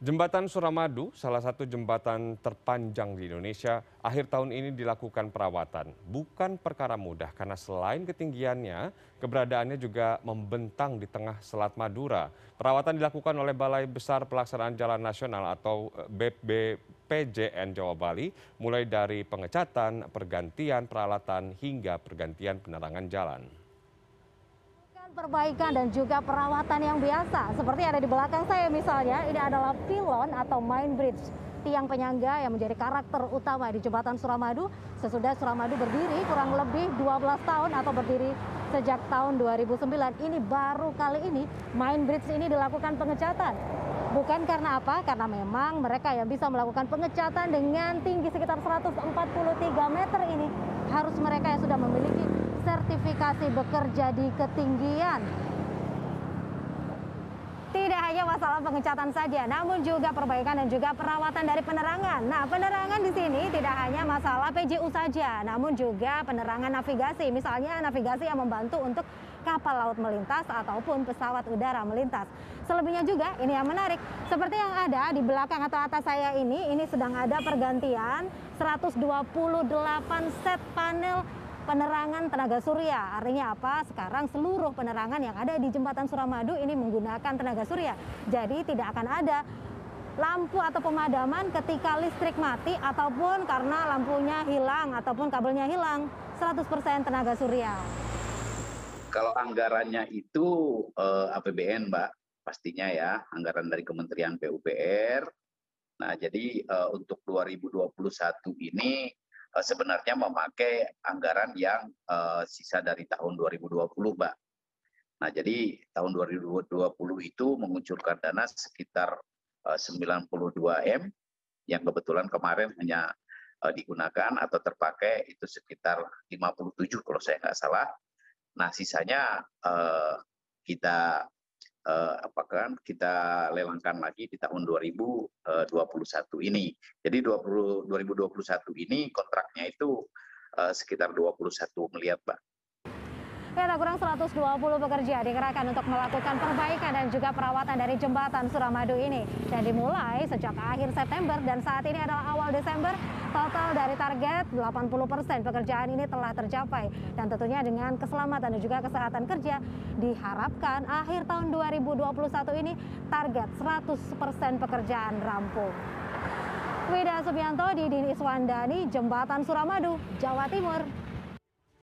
Jembatan Suramadu, salah satu jembatan terpanjang di Indonesia, akhir tahun ini dilakukan perawatan. Bukan perkara mudah karena selain ketinggiannya, keberadaannya juga membentang di tengah Selat Madura. Perawatan dilakukan oleh Balai Besar Pelaksanaan Jalan Nasional atau BPJN Jawa Bali, mulai dari pengecatan, pergantian peralatan hingga pergantian penerangan jalan perbaikan dan juga perawatan yang biasa. Seperti ada di belakang saya misalnya, ini adalah pilon atau main bridge tiang penyangga yang menjadi karakter utama di jembatan Suramadu. Sesudah Suramadu berdiri kurang lebih 12 tahun atau berdiri sejak tahun 2009. Ini baru kali ini main bridge ini dilakukan pengecatan. Bukan karena apa? Karena memang mereka yang bisa melakukan pengecatan dengan tinggi sekitar 143 meter ini harus mereka yang sudah memiliki sertifikasi bekerja di ketinggian. Tidak hanya masalah pengecatan saja, namun juga perbaikan dan juga perawatan dari penerangan. Nah, penerangan di sini tidak hanya masalah PJU saja, namun juga penerangan navigasi. Misalnya navigasi yang membantu untuk kapal laut melintas ataupun pesawat udara melintas. Selebihnya juga ini yang menarik, seperti yang ada di belakang atau atas saya ini, ini sedang ada pergantian 128 set panel penerangan tenaga surya. Artinya apa? Sekarang seluruh penerangan yang ada di jembatan Suramadu ini menggunakan tenaga surya. Jadi tidak akan ada lampu atau pemadaman ketika listrik mati ataupun karena lampunya hilang ataupun kabelnya hilang. 100% tenaga surya. Kalau anggarannya itu eh, APBN, Mbak, pastinya ya, anggaran dari Kementerian PUPR. Nah, jadi eh, untuk 2021 ini sebenarnya memakai anggaran yang uh, sisa dari tahun 2020, Mbak. Nah, jadi tahun 2020 itu mengucurkan dana sekitar uh, 92 M yang kebetulan kemarin hanya digunakan atau terpakai itu sekitar 57 kalau saya nggak salah. Nah, sisanya kita uh, apa kan kita lelangkan lagi di tahun 2021 eh, ini. Jadi 20, 2021 ini kontraknya itu uh, sekitar 21 miliar, Mbak. Ya, tak kurang 120 pekerja dikerahkan untuk melakukan perbaikan dan juga perawatan dari jembatan Suramadu ini. Dan dimulai sejak akhir September dan saat ini adalah awal Desember, total dari target 80% pekerjaan ini telah tercapai. Dan tentunya dengan keselamatan dan juga kesehatan kerja, diharapkan akhir tahun 2021 ini target 100% pekerjaan rampung. Wida Subianto, Didin Iswandani, Jembatan Suramadu, Jawa Timur.